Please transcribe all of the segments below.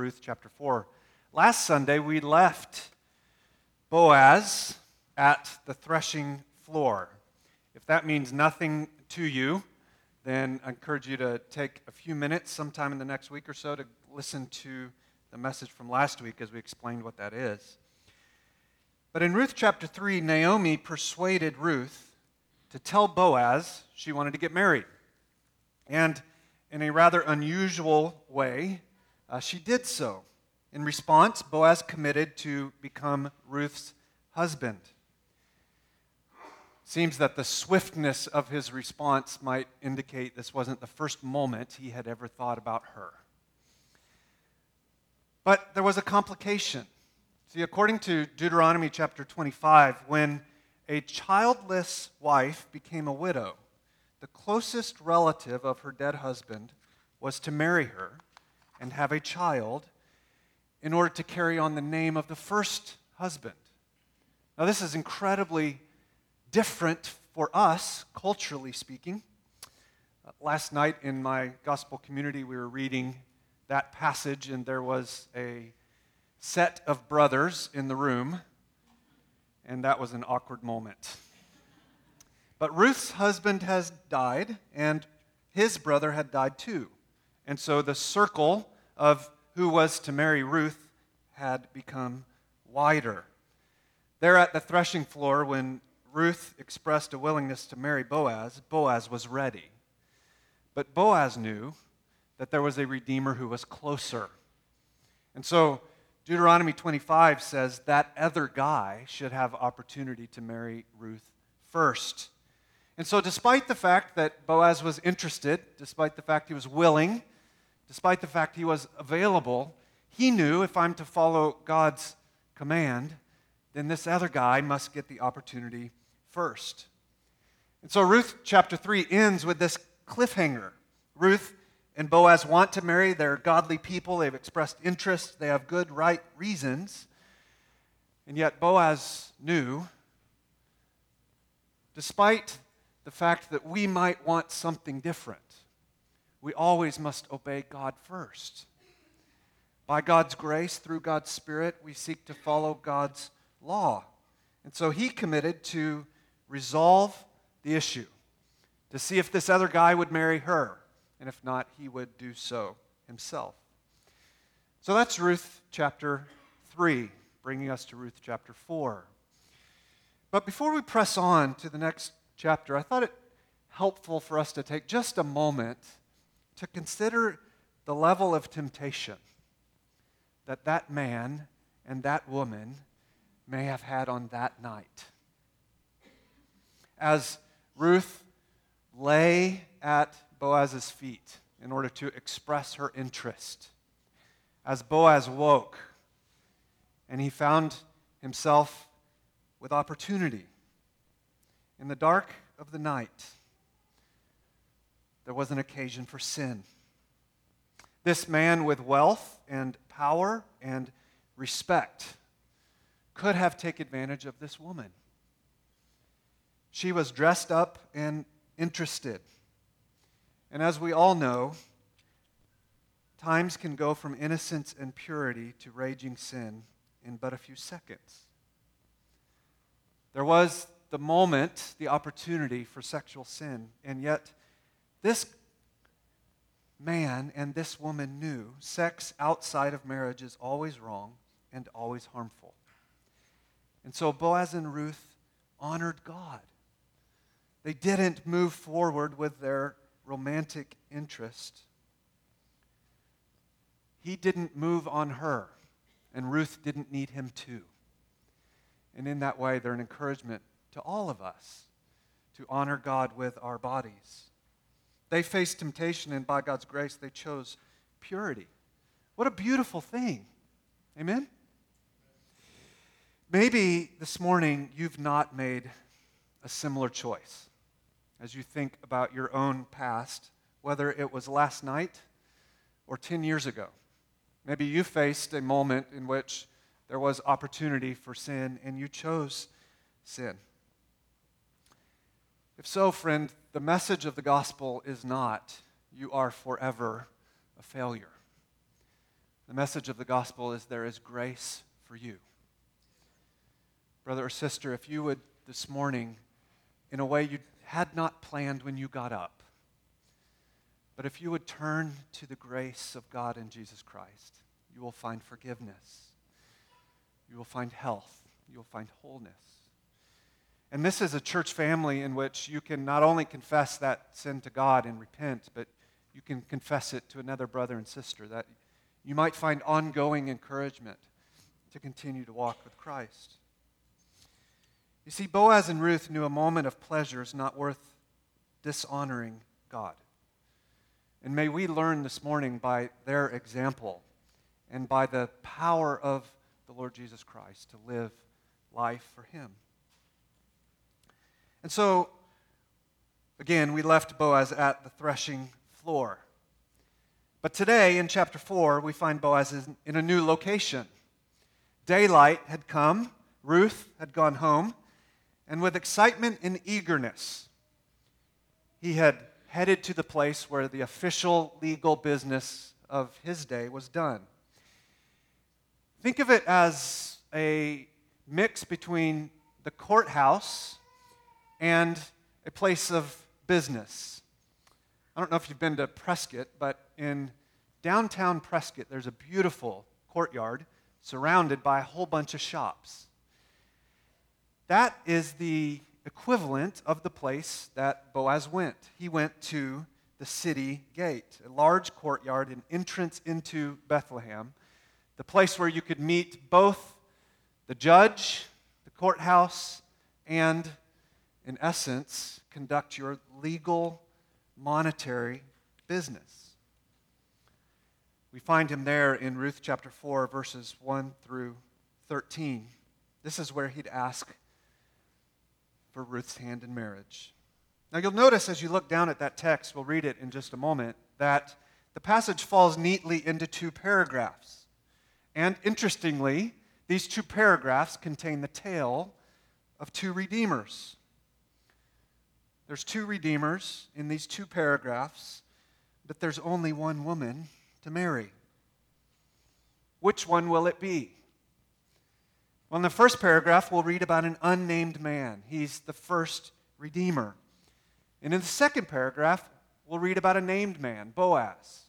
Ruth chapter 4. Last Sunday, we left Boaz at the threshing floor. If that means nothing to you, then I encourage you to take a few minutes sometime in the next week or so to listen to the message from last week as we explained what that is. But in Ruth chapter 3, Naomi persuaded Ruth to tell Boaz she wanted to get married. And in a rather unusual way, uh, she did so. In response, Boaz committed to become Ruth's husband. Seems that the swiftness of his response might indicate this wasn't the first moment he had ever thought about her. But there was a complication. See, according to Deuteronomy chapter 25, when a childless wife became a widow, the closest relative of her dead husband was to marry her and have a child in order to carry on the name of the first husband. Now, this is incredibly different for us, culturally speaking. Uh, last night in my gospel community, we were reading that passage, and there was a set of brothers in the room, and that was an awkward moment. But Ruth's husband has died, and his brother had died too. And so the circle of who was to marry Ruth had become wider. There at the threshing floor, when Ruth expressed a willingness to marry Boaz, Boaz was ready. But Boaz knew that there was a Redeemer who was closer. And so Deuteronomy 25 says that other guy should have opportunity to marry Ruth first. And so, despite the fact that Boaz was interested, despite the fact he was willing, despite the fact he was available, he knew if I'm to follow God's command, then this other guy must get the opportunity first. And so Ruth chapter 3 ends with this cliffhanger. Ruth and Boaz want to marry. They're godly people. They've expressed interest. They have good, right reasons. And yet Boaz knew, despite the fact that we might want something different, we always must obey God first. By God's grace, through God's Spirit, we seek to follow God's law. And so he committed to resolve the issue, to see if this other guy would marry her, and if not, he would do so himself. So that's Ruth chapter 3, bringing us to Ruth chapter 4. But before we press on to the next chapter, I thought it helpful for us to take just a moment to consider the level of temptation that that man and that woman may have had on that night. As Ruth lay at Boaz's feet in order to express her interest, as Boaz woke and he found himself with opportunity in the dark of the night there was an occasion for sin. This man with wealth and power and respect could have taken advantage of this woman. She was dressed up and interested. And as we all know, times can go from innocence and purity to raging sin in but a few seconds. There was the moment, the opportunity for sexual sin, and yet this man and this woman knew sex outside of marriage is always wrong and always harmful. And so Boaz and Ruth honored God. They didn't move forward with their romantic interest. He didn't move on her, and Ruth didn't need him to. And in that way, they're an encouragement to all of us to honor God with our bodies. They faced temptation, and by God's grace, they chose purity. What a beautiful thing. Amen? Maybe this morning you've not made a similar choice as you think about your own past, whether it was last night or 10 years ago. Maybe you faced a moment in which there was opportunity for sin and you chose sin. If so, friend, the message of the gospel is not you are forever a failure. The message of the gospel is there is grace for you. Brother or sister, if you would this morning, in a way you had not planned when you got up, but if you would turn to the grace of God in Jesus Christ, you will find forgiveness. You will find health. You will find wholeness. And this is a church family in which you can not only confess that sin to God and repent, but you can confess it to another brother and sister, that you might find ongoing encouragement to continue to walk with Christ. You see, Boaz and Ruth knew a moment of pleasure is not worth dishonoring God. And may we learn this morning by their example and by the power of the Lord Jesus Christ to live life for Him. And so, again, we left Boaz at the threshing floor. But today, in chapter 4, we find Boaz in a new location. Daylight had come, Ruth had gone home, and with excitement and eagerness, he had headed to the place where the official legal business of his day was done. Think of it as a mix between the courthouse and a place of business. I don't know if you've been to Prescott, but in downtown Prescott, there's a beautiful courtyard surrounded by a whole bunch of shops. That is the equivalent of the place that Boaz went. He went to the city gate, a large courtyard, an entrance into Bethlehem, the place where you could meet both the judge, the courthouse, and in essence, conduct your legal, monetary business. We find him there in Ruth chapter 4, verses 1 through 13. This is where he'd ask for Ruth's hand in marriage. Now, you'll notice as you look down at that text, we'll read it in just a moment, that the passage falls neatly into two paragraphs. And interestingly, these two paragraphs contain the tale of two redeemers. There's two redeemers in these two paragraphs, but there's only one woman to marry. Which one will it be? Well, in the first paragraph, we'll read about an unnamed man. He's the first redeemer. And in the second paragraph, we'll read about a named man, Boaz.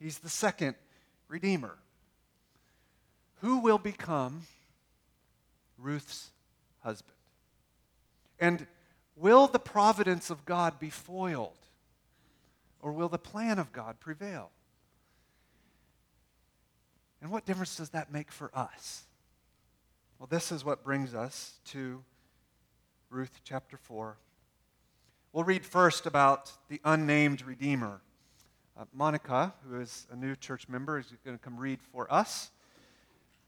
He's the second redeemer. Who will become Ruth's husband? And Will the providence of God be foiled? Or will the plan of God prevail? And what difference does that make for us? Well, this is what brings us to Ruth chapter 4. We'll read first about the unnamed Redeemer. Uh, Monica, who is a new church member, is going to come read for us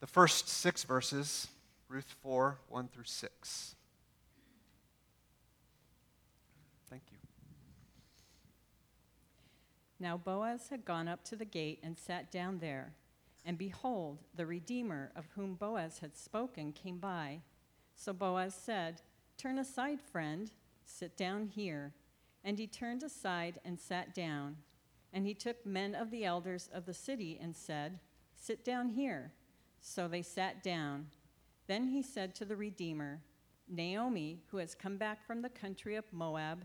the first six verses, Ruth 4 1 through 6. Now Boaz had gone up to the gate and sat down there. And behold, the Redeemer of whom Boaz had spoken came by. So Boaz said, Turn aside, friend, sit down here. And he turned aside and sat down. And he took men of the elders of the city and said, Sit down here. So they sat down. Then he said to the Redeemer, Naomi, who has come back from the country of Moab,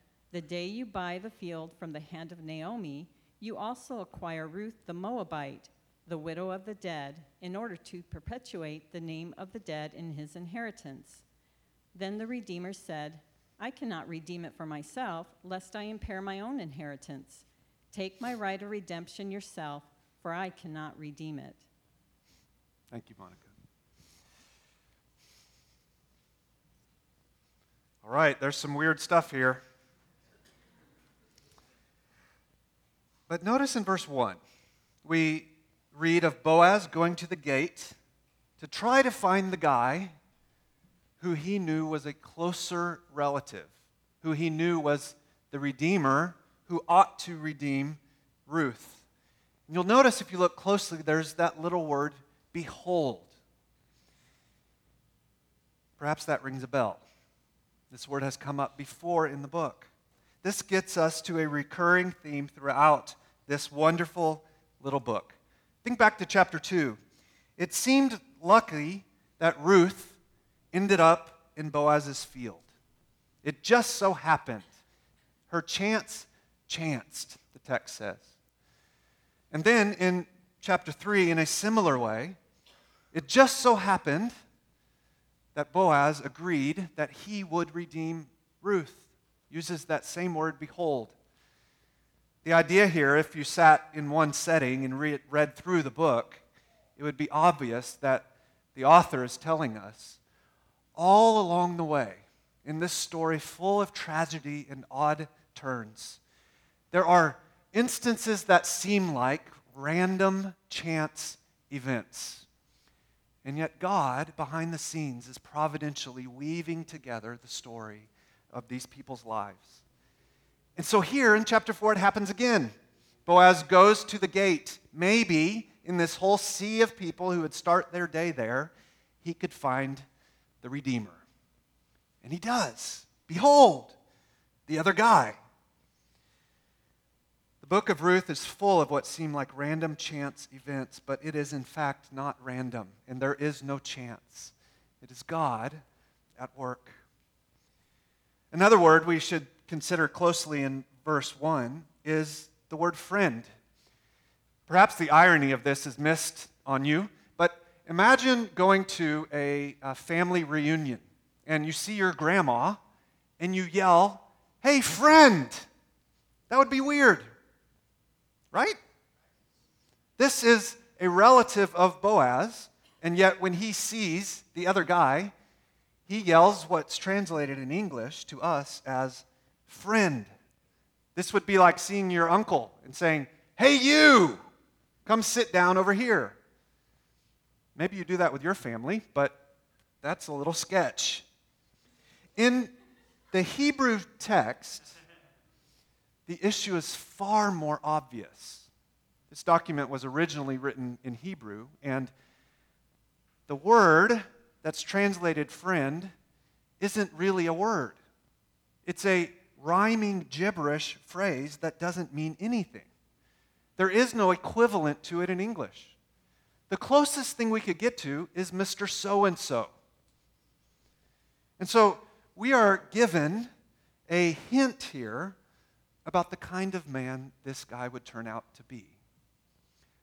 the day you buy the field from the hand of Naomi, you also acquire Ruth the Moabite, the widow of the dead, in order to perpetuate the name of the dead in his inheritance. Then the Redeemer said, I cannot redeem it for myself, lest I impair my own inheritance. Take my right of redemption yourself, for I cannot redeem it. Thank you, Monica. All right, there's some weird stuff here. But notice in verse 1, we read of Boaz going to the gate to try to find the guy who he knew was a closer relative, who he knew was the Redeemer who ought to redeem Ruth. And you'll notice if you look closely, there's that little word, behold. Perhaps that rings a bell. This word has come up before in the book. This gets us to a recurring theme throughout this wonderful little book. Think back to chapter 2. It seemed lucky that Ruth ended up in Boaz's field. It just so happened. Her chance chanced, the text says. And then in chapter 3, in a similar way, it just so happened that Boaz agreed that he would redeem Ruth. Uses that same word, behold. The idea here, if you sat in one setting and read, read through the book, it would be obvious that the author is telling us all along the way in this story full of tragedy and odd turns, there are instances that seem like random chance events. And yet, God, behind the scenes, is providentially weaving together the story of these people's lives. And so, here in chapter 4, it happens again. Boaz goes to the gate. Maybe in this whole sea of people who would start their day there, he could find the Redeemer. And he does. Behold, the other guy. The book of Ruth is full of what seem like random chance events, but it is in fact not random, and there is no chance. It is God at work. Another word we should consider closely in verse 1 is the word friend. Perhaps the irony of this is missed on you, but imagine going to a, a family reunion and you see your grandma and you yell, Hey, friend! That would be weird, right? This is a relative of Boaz, and yet when he sees the other guy, he yells what's translated in English to us as friend. This would be like seeing your uncle and saying, Hey, you, come sit down over here. Maybe you do that with your family, but that's a little sketch. In the Hebrew text, the issue is far more obvious. This document was originally written in Hebrew, and the word that's translated friend isn't really a word. It's a rhyming gibberish phrase that doesn't mean anything. There is no equivalent to it in English. The closest thing we could get to is Mr. So and so. And so we are given a hint here about the kind of man this guy would turn out to be.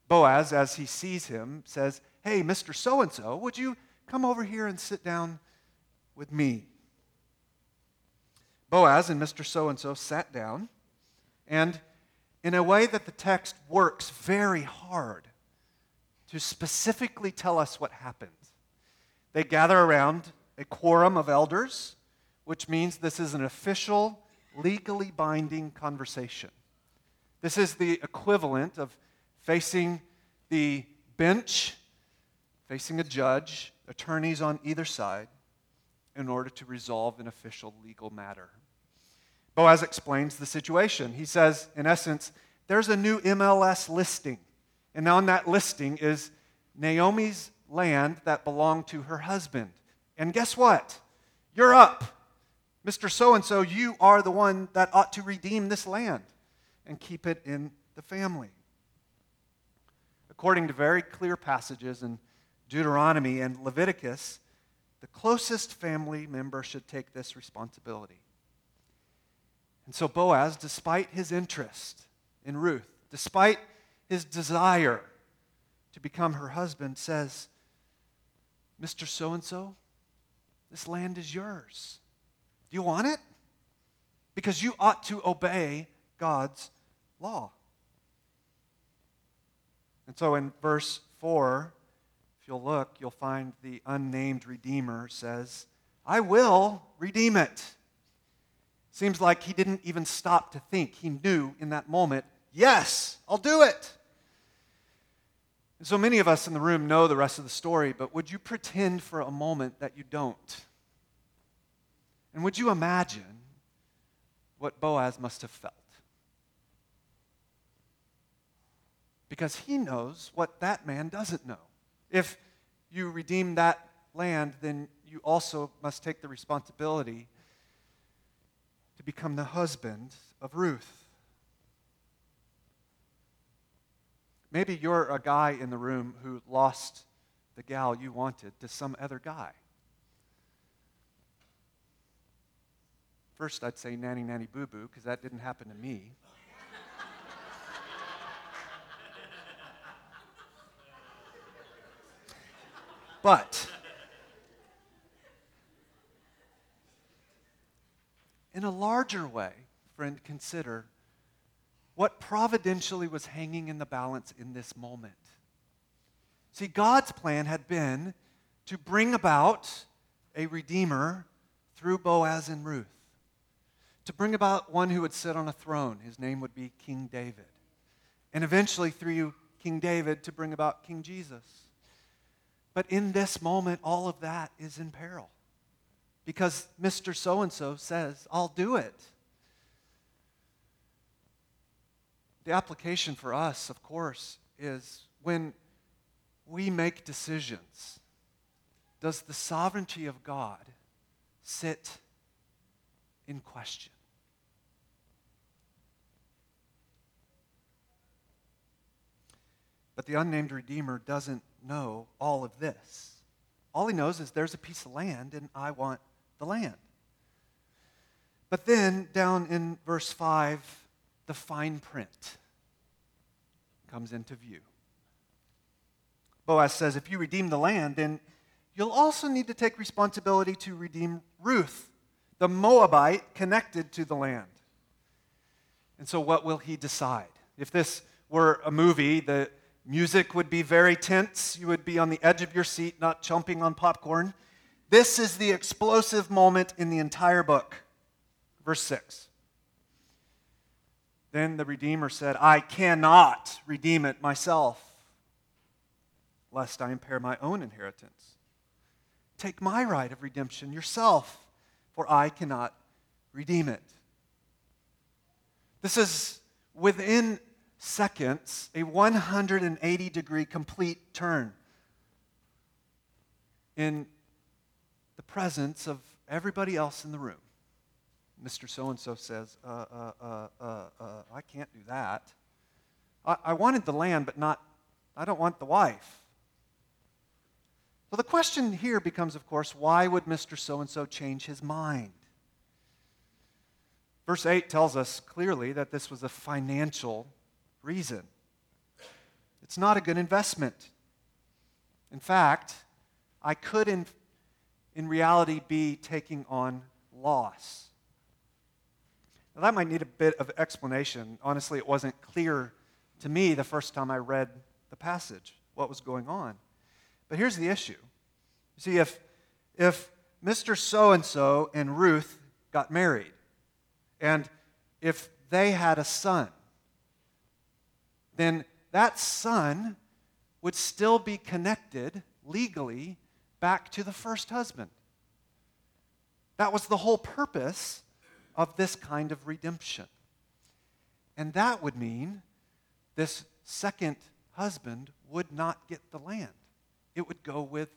Boaz, as he sees him, says, Hey, Mr. So and so, would you come over here and sit down with me? Boaz and Mr. So and so sat down, and in a way that the text works very hard to specifically tell us what happened, they gather around a quorum of elders which means this is an official, legally binding conversation. This is the equivalent of facing the bench, facing a judge, attorneys on either side, in order to resolve an official legal matter. Boaz explains the situation. He says, in essence, there's a new MLS listing. And on that listing is Naomi's land that belonged to her husband. And guess what? You're up. Mr. So and so, you are the one that ought to redeem this land and keep it in the family. According to very clear passages in Deuteronomy and Leviticus, the closest family member should take this responsibility. And so Boaz, despite his interest in Ruth, despite his desire to become her husband, says, Mr. So and so, this land is yours. Do you want it? Because you ought to obey God's law. And so in verse 4, if you'll look, you'll find the unnamed Redeemer says, I will redeem it. Seems like he didn't even stop to think. He knew in that moment, yes, I'll do it. So many of us in the room know the rest of the story, but would you pretend for a moment that you don't? And would you imagine what Boaz must have felt? Because he knows what that man doesn't know. If you redeem that land, then you also must take the responsibility to become the husband of Ruth. Maybe you're a guy in the room who lost the gal you wanted to some other guy. First, I'd say nanny, nanny, boo boo, because that didn't happen to me. But in a larger way, friend, consider what providentially was hanging in the balance in this moment. See, God's plan had been to bring about a redeemer through Boaz and Ruth, to bring about one who would sit on a throne. His name would be King David. And eventually, through King David, to bring about King Jesus. But in this moment, all of that is in peril because Mr. So and so says, I'll do it. The application for us, of course, is when we make decisions, does the sovereignty of God sit in question? But the unnamed Redeemer doesn't know all of this. All he knows is there's a piece of land and I want the land. But then, down in verse 5, the fine print comes into view. Boaz says, If you redeem the land, then you'll also need to take responsibility to redeem Ruth, the Moabite connected to the land. And so, what will he decide? If this were a movie, the music would be very tense. You would be on the edge of your seat, not chomping on popcorn. This is the explosive moment in the entire book. Verse 6. Then the Redeemer said, I cannot redeem it myself, lest I impair my own inheritance. Take my right of redemption yourself, for I cannot redeem it. This is within seconds a 180 degree complete turn in the presence of everybody else in the room. Mr. So and so says, uh, uh, uh, uh, uh, I can't do that. I, I wanted the land, but not, I don't want the wife. So the question here becomes, of course, why would Mr. So and so change his mind? Verse 8 tells us clearly that this was a financial reason. It's not a good investment. In fact, I could, in, in reality, be taking on loss. Now, that might need a bit of explanation. Honestly, it wasn't clear to me the first time I read the passage what was going on. But here's the issue. You see, if, if Mr. So and so and Ruth got married, and if they had a son, then that son would still be connected legally back to the first husband. That was the whole purpose of this kind of redemption. And that would mean this second husband would not get the land. It would go with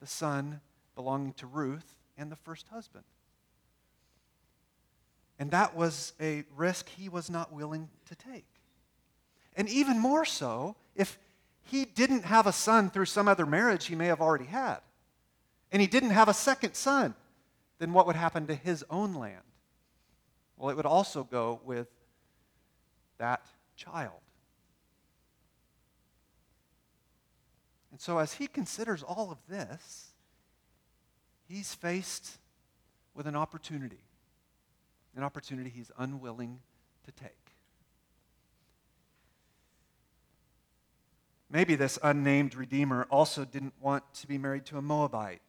the son belonging to Ruth and the first husband. And that was a risk he was not willing to take. And even more so, if he didn't have a son through some other marriage he may have already had, and he didn't have a second son, then what would happen to his own land? Well, it would also go with that child. And so, as he considers all of this, he's faced with an opportunity, an opportunity he's unwilling to take. Maybe this unnamed Redeemer also didn't want to be married to a Moabite,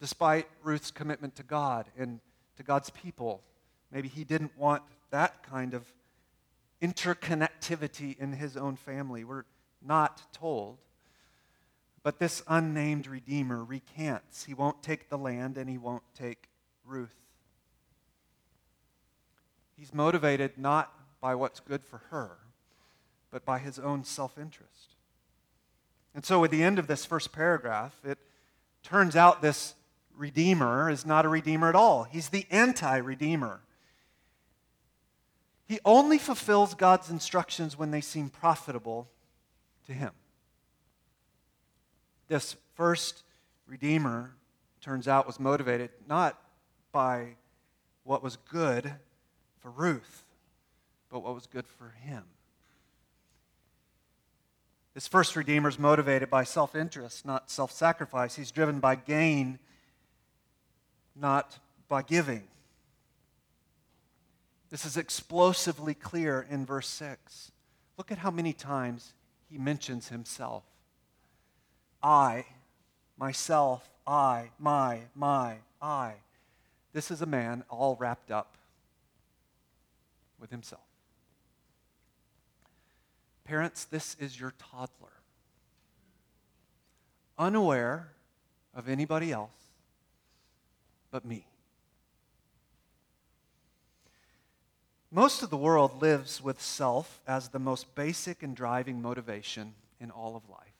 despite Ruth's commitment to God and to God's people Maybe he didn't want that kind of interconnectivity in his own family. We're not told. But this unnamed Redeemer recants. He won't take the land and he won't take Ruth. He's motivated not by what's good for her, but by his own self interest. And so, at the end of this first paragraph, it turns out this Redeemer is not a Redeemer at all. He's the anti Redeemer. He only fulfills God's instructions when they seem profitable to him. This first Redeemer, turns out, was motivated not by what was good for Ruth, but what was good for him. This first Redeemer is motivated by self interest, not self sacrifice. He's driven by gain, not by giving. This is explosively clear in verse 6. Look at how many times he mentions himself. I, myself, I, my, my, I. This is a man all wrapped up with himself. Parents, this is your toddler. Unaware of anybody else but me. Most of the world lives with self as the most basic and driving motivation in all of life.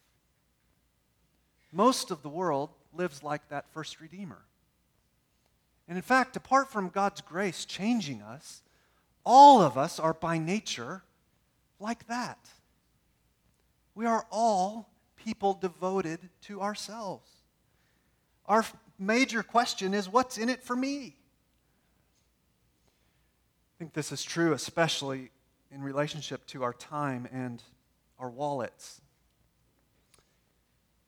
Most of the world lives like that first Redeemer. And in fact, apart from God's grace changing us, all of us are by nature like that. We are all people devoted to ourselves. Our major question is what's in it for me? I think this is true, especially in relationship to our time and our wallets.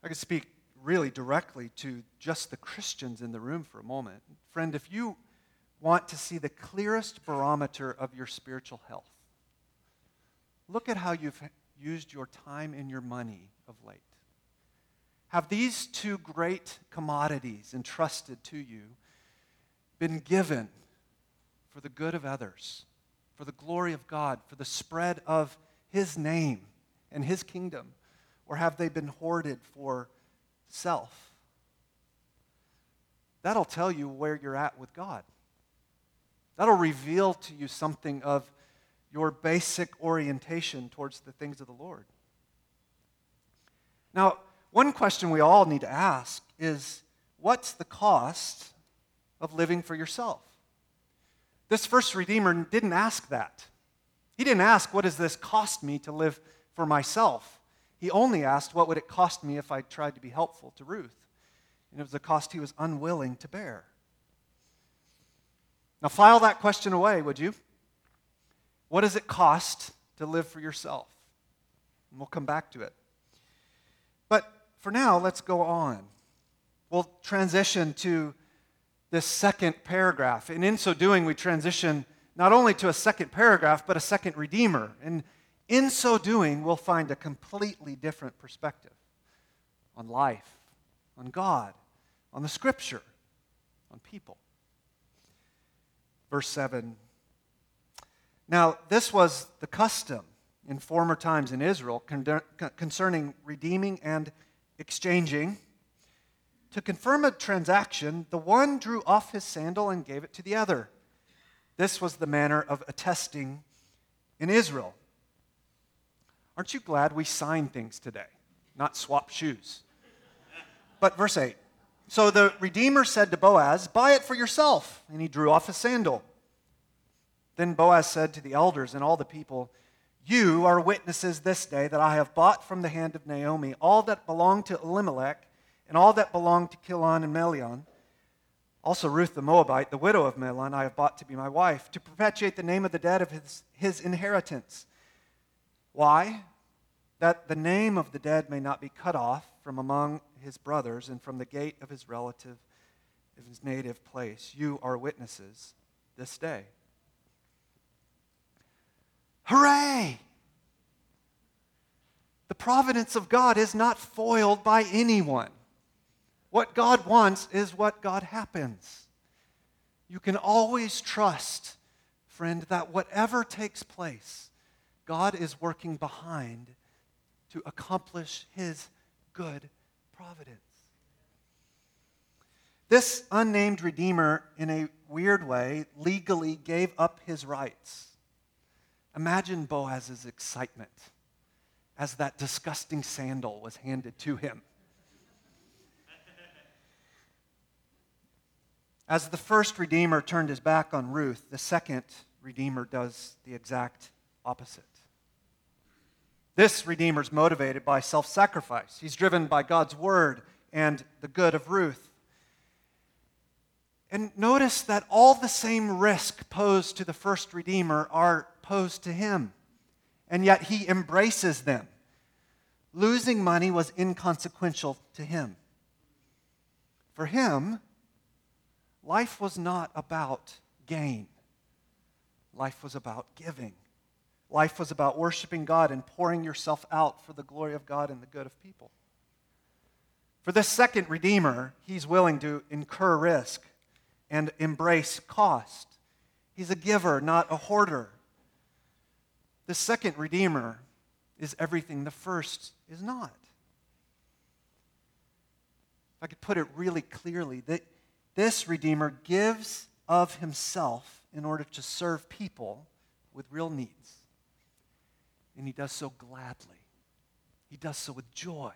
I could speak really directly to just the Christians in the room for a moment. Friend, if you want to see the clearest barometer of your spiritual health, look at how you've used your time and your money of late. Have these two great commodities entrusted to you been given for the good of others, for the glory of God, for the spread of His name and His kingdom? Or have they been hoarded for self? That'll tell you where you're at with God. That'll reveal to you something of your basic orientation towards the things of the Lord. Now, one question we all need to ask is what's the cost of living for yourself? This first Redeemer didn't ask that. He didn't ask, What does this cost me to live for myself? He only asked, What would it cost me if I tried to be helpful to Ruth? And it was a cost he was unwilling to bear. Now, file that question away, would you? What does it cost to live for yourself? And we'll come back to it. But for now, let's go on. We'll transition to this second paragraph. And in so doing, we transition not only to a second paragraph, but a second Redeemer. And in so doing, we'll find a completely different perspective on life, on God, on the Scripture, on people. Verse 7. Now, this was the custom in former times in Israel concerning redeeming and exchanging to confirm a transaction, the one drew off his sandal and gave it to the other. This was the manner of attesting in Israel. Aren't you glad we sign things today, not swap shoes? But verse 8 So the Redeemer said to Boaz, Buy it for yourself. And he drew off his sandal. Then Boaz said to the elders and all the people, You are witnesses this day that I have bought from the hand of Naomi all that belonged to Elimelech and all that belonged to Chilion and Mahlon. Also, Ruth the Moabite, the widow of Mahlon, I have bought to be my wife, to perpetuate the name of the dead of his, his inheritance. Why? That the name of the dead may not be cut off from among his brothers and from the gate of his relative, of his native place. You are witnesses this day. Hooray! The providence of God is not foiled by anyone. What God wants is what God happens. You can always trust, friend, that whatever takes place, God is working behind to accomplish his good providence. This unnamed Redeemer, in a weird way, legally gave up his rights. Imagine Boaz's excitement as that disgusting sandal was handed to him. As the first Redeemer turned his back on Ruth, the second Redeemer does the exact opposite. This Redeemer is motivated by self sacrifice. He's driven by God's word and the good of Ruth. And notice that all the same risk posed to the first Redeemer are posed to him, and yet he embraces them. Losing money was inconsequential to him. For him, life was not about gain, life was about giving. Life was about worshiping God and pouring yourself out for the glory of God and the good of people. For this second Redeemer, he's willing to incur risk and embrace cost. He's a giver, not a hoarder. The second Redeemer is everything the first is not. If I could put it really clearly, that this Redeemer gives of himself in order to serve people with real needs. And he does so gladly, he does so with joy.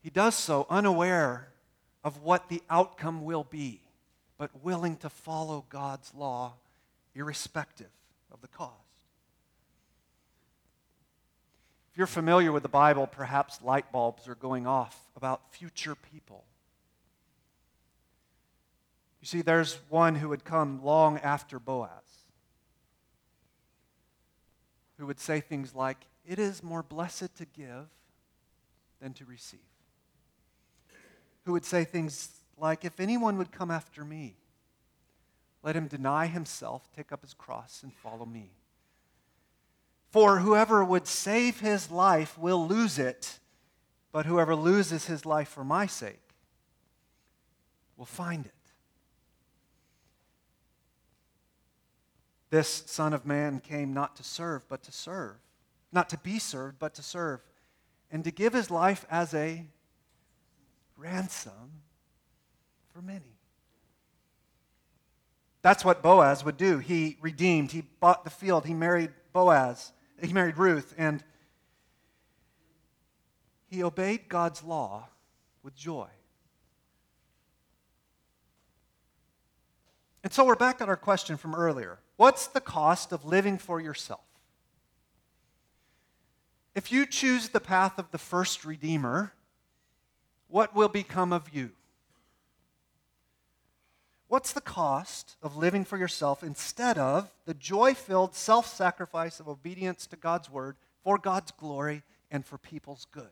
He does so unaware of what the outcome will be, but willing to follow God's law irrespective of the cost. If you're familiar with the Bible, perhaps light bulbs are going off about future people. You see, there's one who would come long after Boaz, who would say things like, It is more blessed to give than to receive. Who would say things like, If anyone would come after me, let him deny himself, take up his cross, and follow me. For whoever would save his life will lose it, but whoever loses his life for my sake will find it. This Son of Man came not to serve, but to serve. Not to be served, but to serve. And to give his life as a ransom for many. That's what Boaz would do. He redeemed, he bought the field, he married Boaz he married Ruth, and he obeyed God's law with joy. And so we're back at our question from earlier What's the cost of living for yourself? If you choose the path of the first Redeemer, what will become of you? What's the cost of living for yourself instead of the joy filled self sacrifice of obedience to God's word for God's glory and for people's good?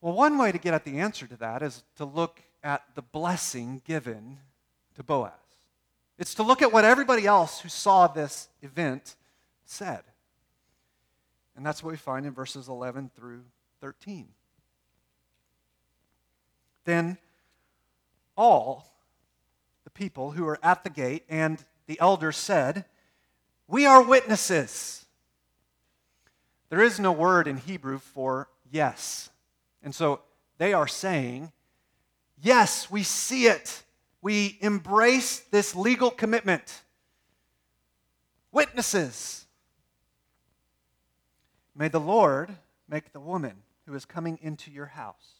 Well, one way to get at the answer to that is to look at the blessing given to Boaz. It's to look at what everybody else who saw this event said. And that's what we find in verses 11 through 13. Then all people who were at the gate, and the elders said, We are witnesses. There is no word in Hebrew for yes. And so they are saying, Yes, we see it. We embrace this legal commitment. Witnesses. May the Lord make the woman who is coming into your house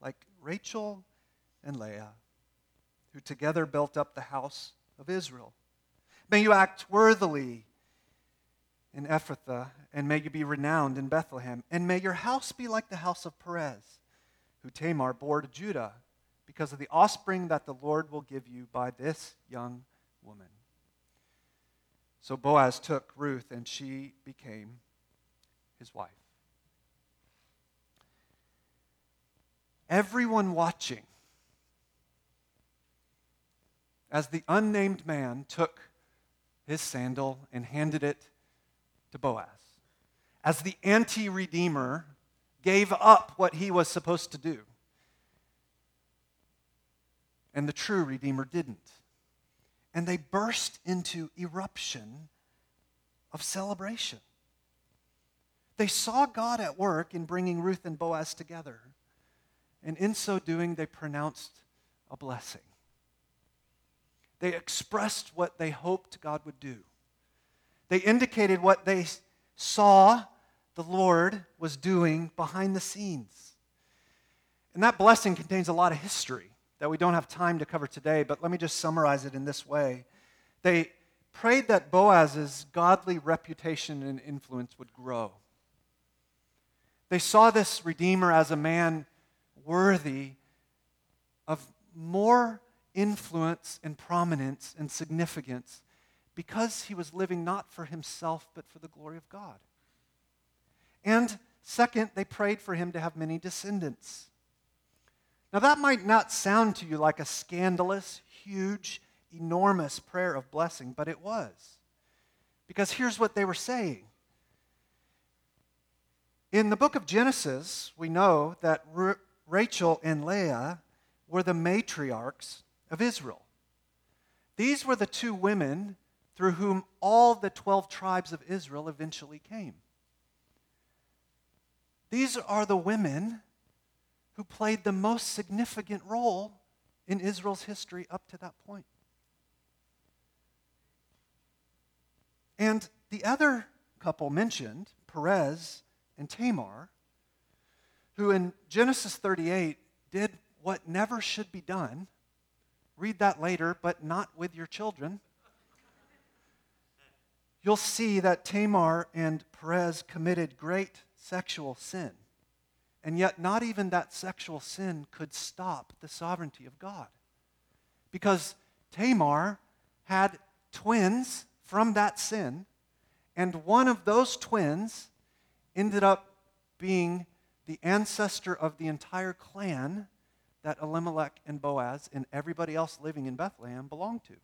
like Rachel and Leah who together built up the house of Israel. May you act worthily in Ephrathah, and may you be renowned in Bethlehem. And may your house be like the house of Perez, who Tamar bore to Judah, because of the offspring that the Lord will give you by this young woman. So Boaz took Ruth, and she became his wife. Everyone watching as the unnamed man took his sandal and handed it to Boaz, as the anti redeemer gave up what he was supposed to do, and the true redeemer didn't. And they burst into eruption of celebration. They saw God at work in bringing Ruth and Boaz together. And in so doing, they pronounced a blessing. They expressed what they hoped God would do. They indicated what they saw the Lord was doing behind the scenes. And that blessing contains a lot of history that we don't have time to cover today, but let me just summarize it in this way. They prayed that Boaz's godly reputation and influence would grow. They saw this Redeemer as a man worthy of more influence and prominence and significance because he was living not for himself, but for the glory of God. And second, they prayed for him to have many descendants. Now, that might not sound to you like a scandalous, huge, enormous prayer of blessing, but it was. Because here's what they were saying. In the book of Genesis, we know that Rachel and Leah were the matriarchs of Israel. These were the two women through whom all the 12 tribes of Israel eventually came. These are the women who played the most significant role in Israel's history up to that point. And the other couple mentioned, Perez and Tamar, who in Genesis 38 did what never should be done. Read that later, but not with your children. You'll see that Tamar and Perez committed great sexual sin. And yet, not even that sexual sin could stop the sovereignty of God. Because Tamar had twins from that sin, and one of those twins ended up being the ancestor of the entire clan that Elimelech and Boaz and everybody else living in Bethlehem belonged to.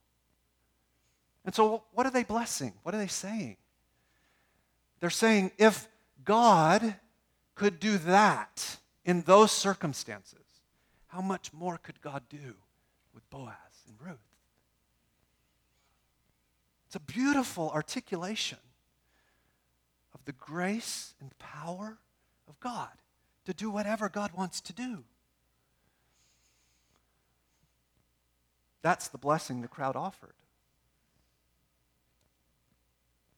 And so, what are they blessing? What are they saying? They're saying if God could do that in those circumstances, how much more could God do with Boaz and Ruth? It's a beautiful articulation of the grace and power of God to do whatever God wants to do. That's the blessing the crowd offered.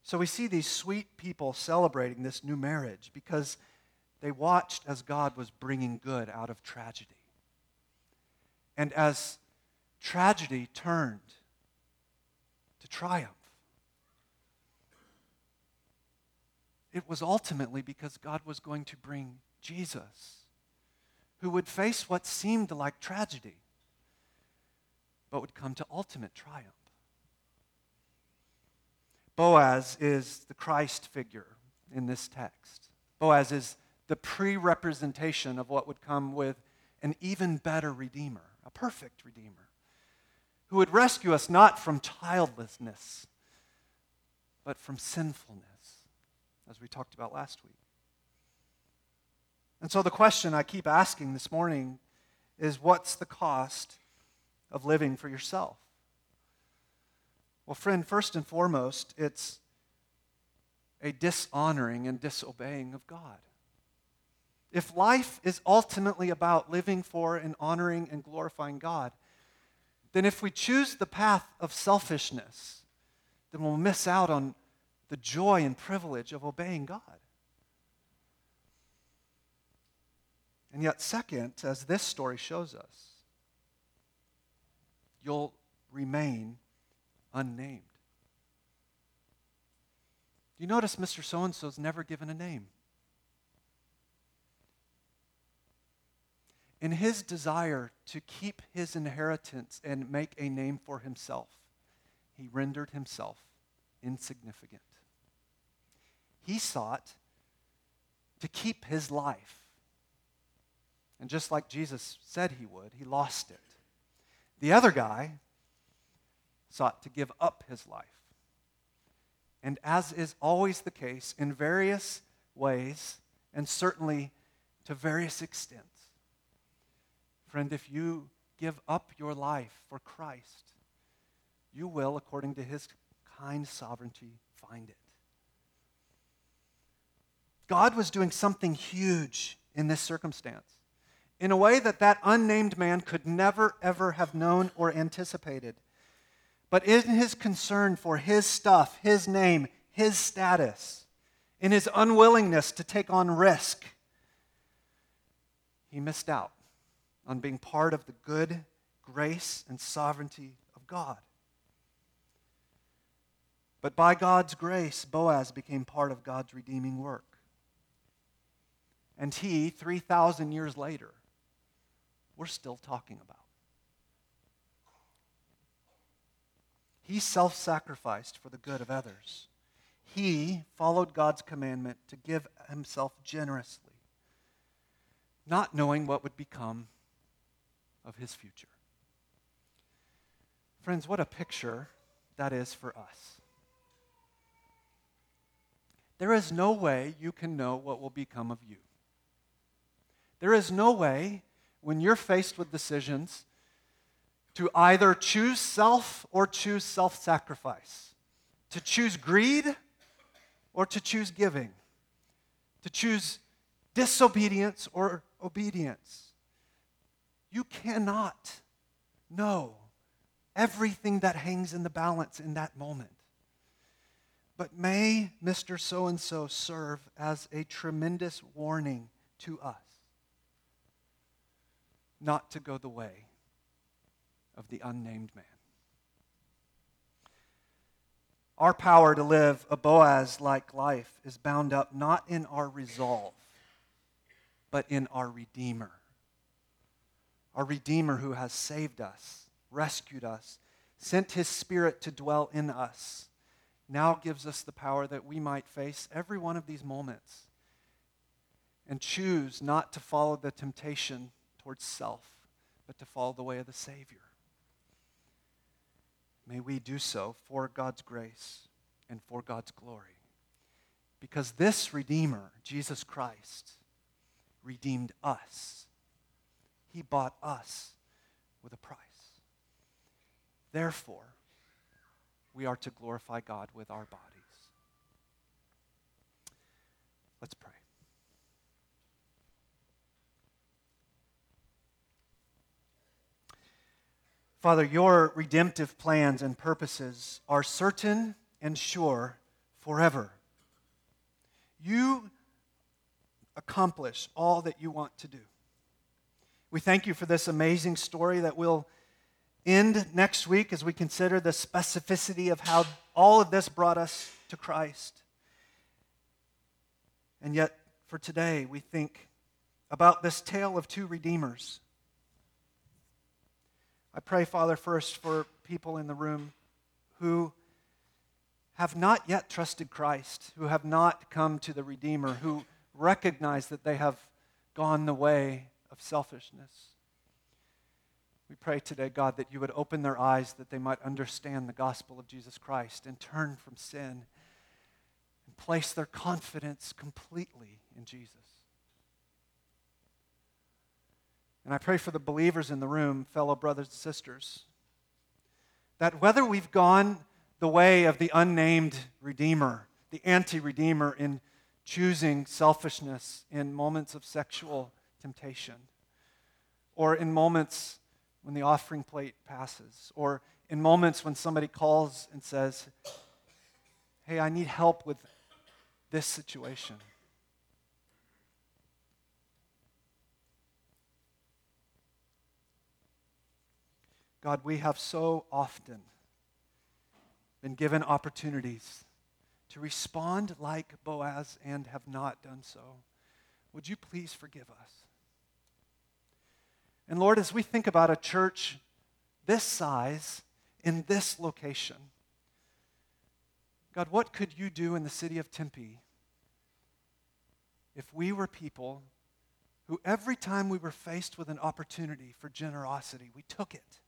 So we see these sweet people celebrating this new marriage because they watched as God was bringing good out of tragedy. And as tragedy turned to triumph, it was ultimately because God was going to bring Jesus, who would face what seemed like tragedy, but would come to ultimate triumph. Boaz is the Christ figure in this text. Boaz is the pre representation of what would come with an even better Redeemer, a perfect Redeemer, who would rescue us not from childlessness, but from sinfulness, as we talked about last week. And so the question I keep asking this morning is what's the cost of living for yourself? Well, friend, first and foremost, it's a dishonoring and disobeying of God. If life is ultimately about living for and honoring and glorifying God, then if we choose the path of selfishness, then we'll miss out on the joy and privilege of obeying God. And yet, second, as this story shows us, you'll remain unnamed. Do You notice Mr. So and so's never given a name. In his desire to keep his inheritance and make a name for himself, he rendered himself insignificant. He sought to keep his life. And just like Jesus said he would, he lost it. The other guy sought to give up his life. And as is always the case, in various ways, and certainly to various extents, friend, if you give up your life for Christ, you will, according to his kind sovereignty, find it. God was doing something huge in this circumstance in a way that that unnamed man could never, ever have known or anticipated. But in his concern for his stuff, his name, his status, in his unwillingness to take on risk, he missed out on being part of the good grace and sovereignty of God. But by God's grace, Boaz became part of God's redeeming work. And he, 3,000 years later, we're still talking about. He self sacrificed for the good of others. He followed God's commandment to give himself generously, not knowing what would become of his future. Friends, what a picture that is for us. There is no way you can know what will become of you. There is no way when you're faced with decisions to either choose self or choose self sacrifice, to choose greed or to choose giving, to choose disobedience or obedience. You cannot know everything that hangs in the balance in that moment. But may Mr. So and so serve as a tremendous warning to us not to go the way of the unnamed man. Our power to live a Boaz like life is bound up not in our resolve, but in our Redeemer. Our Redeemer who has saved us, rescued us, sent his Spirit to dwell in us, now gives us the power that we might face every one of these moments and choose not to follow the temptation towards self, but to follow the way of the Savior. May we do so for God's grace and for God's glory. Because this Redeemer, Jesus Christ, redeemed us. He bought us with a price. Therefore, we are to glorify God with our bodies. Let's pray. Father, your redemptive plans and purposes are certain and sure forever. You accomplish all that you want to do. We thank you for this amazing story that will end next week as we consider the specificity of how all of this brought us to Christ. And yet, for today, we think about this tale of two redeemers I pray, Father, first for people in the room who have not yet trusted Christ, who have not come to the Redeemer, who recognize that they have gone the way of selfishness. We pray today, God, that you would open their eyes that they might understand the gospel of Jesus Christ and turn from sin and place their confidence completely in Jesus. And I pray for the believers in the room, fellow brothers and sisters, that whether we've gone the way of the unnamed Redeemer, the anti Redeemer, in choosing selfishness in moments of sexual temptation, or in moments when the offering plate passes, or in moments when somebody calls and says, Hey, I need help with this situation. God, we have so often been given opportunities to respond like Boaz and have not done so. Would you please forgive us? And Lord, as we think about a church this size in this location, God, what could you do in the city of Tempe if we were people who every time we were faced with an opportunity for generosity, we took it?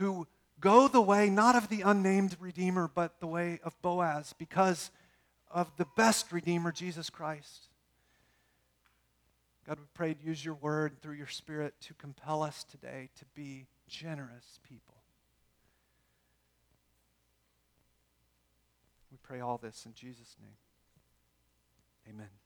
Who go the way not of the unnamed Redeemer, but the way of Boaz because of the best Redeemer, Jesus Christ. God, we pray use your word through your Spirit to compel us today to be generous people. We pray all this in Jesus' name. Amen.